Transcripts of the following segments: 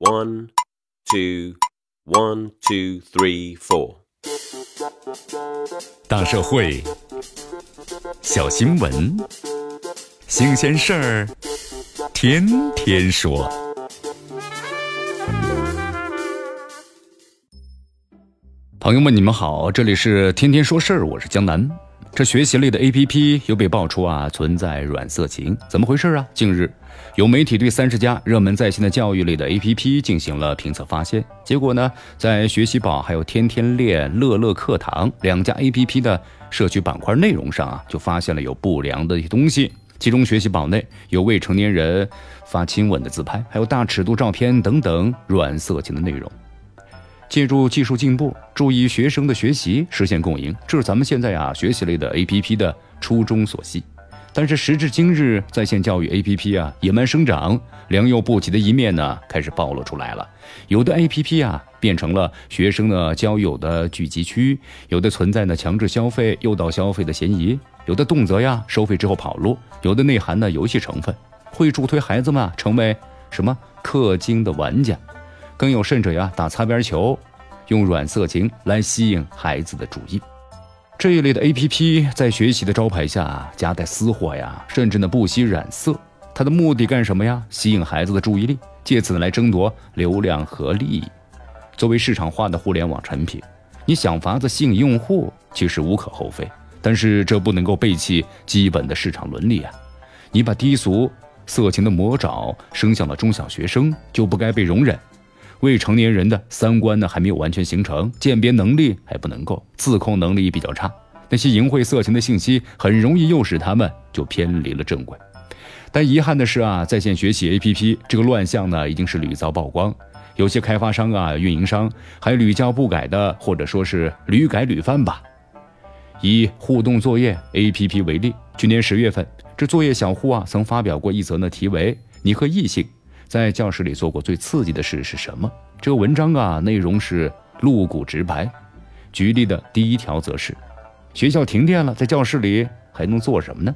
One, two, one, two, three, four. 大社会，小新闻，新鲜事儿，天天说。朋友们，你们好，这里是天天说事儿，我是江南。这学习类的 A P P 又被爆出啊存在软色情，怎么回事啊？近日，有媒体对三十家热门在线的教育类的 A P P 进行了评测，发现结果呢，在学习宝还有天天练、乐乐课堂两家 A P P 的社区板块内容上啊，就发现了有不良的一些东西。其中，学习宝内有未成年人发亲吻的自拍，还有大尺度照片等等软色情的内容。借助技术进步，注意学生的学习，实现共赢，这是咱们现在啊学习类的 A P P 的初衷所系。但是时至今日，在线教育 A P P 啊野蛮生长，良莠不齐的一面呢开始暴露出来了。有的 A P P 啊变成了学生的交友的聚集区，有的存在呢强制消费、诱导消费的嫌疑，有的动辄呀收费之后跑路，有的内涵呢游戏成分，会助推孩子们成为什么氪金的玩家。更有甚者呀，打擦边球，用软色情来吸引孩子的注意。这一类的 A P P 在学习的招牌下夹带私货呀，甚至呢不惜染色。它的目的干什么呀？吸引孩子的注意力，借此呢来争夺流量和利益。作为市场化的互联网产品，你想法子吸引用户，其实无可厚非。但是这不能够背弃基本的市场伦理啊！你把低俗色情的魔爪伸向了中小学生，就不该被容忍。未成年人的三观呢还没有完全形成，鉴别能力还不能够，自控能力比较差，那些淫秽色情的信息很容易诱使他们就偏离了正轨。但遗憾的是啊，在线学习 APP 这个乱象呢已经是屡遭曝光，有些开发商啊、运营商还屡教不改的，或者说是屡改屡犯吧。以互动作业 APP 为例，去年十月份，这作业小户啊曾发表过一则呢题为“你和异性”。在教室里做过最刺激的事是什么？这个文章啊，内容是露骨直白。举例的第一条则是：学校停电了，在教室里还能做什么呢？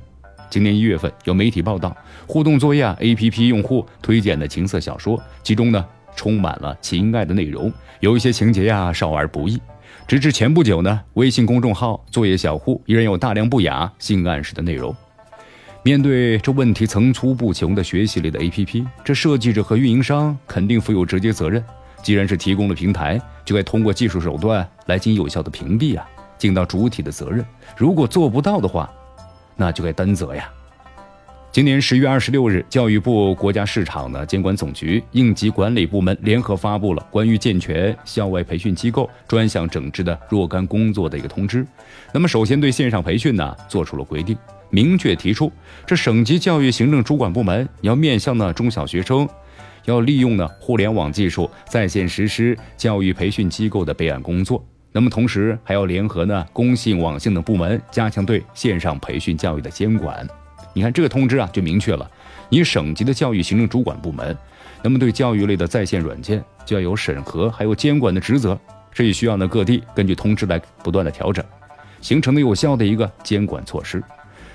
今年一月份，有媒体报道，互动作业 APP 用户推荐的情色小说，其中呢充满了情爱的内容，有一些情节呀少儿不宜。直至前不久呢，微信公众号作业小户依然有大量不雅性暗示的内容。面对这问题层出不穷的学习类的 APP，这设计者和运营商肯定负有直接责任。既然是提供了平台，就该通过技术手段来进行有效的屏蔽啊，尽到主体的责任。如果做不到的话，那就该担责呀。今年十月二十六日，教育部国家市场呢监管总局应急管理部门联合发布了关于健全校外培训机构专项整治的若干工作的一个通知。那么，首先对线上培训呢做出了规定。明确提出，这省级教育行政主管部门要面向呢中小学生，要利用呢互联网技术在线实施教育培训机构的备案工作。那么同时还要联合呢工信网信等部门，加强对线上培训教育的监管。你看这个通知啊，就明确了，你省级的教育行政主管部门，那么对教育类的在线软件就要有审核还有监管的职责。这也需要呢各地根据通知来不断的调整，形成的有效的一个监管措施。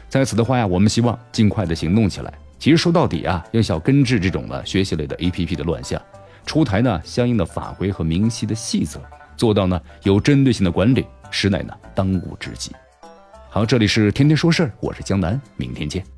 在此的话呀，我们希望尽快的行动起来。其实说到底啊，要想根治这种呢学习类的 APP 的乱象，出台呢相应的法规和明晰的细则，做到呢有针对性的管理，实乃呢当务之急。好，这里是天天说事儿，我是江南，明天见。